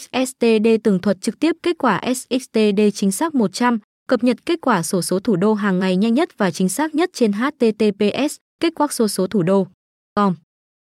XSTD tường thuật trực tiếp kết quả SXTD chính xác 100, cập nhật kết quả sổ số thủ đô hàng ngày nhanh nhất và chính xác nhất trên HTTPS kết quả sổ số thủ đô. Com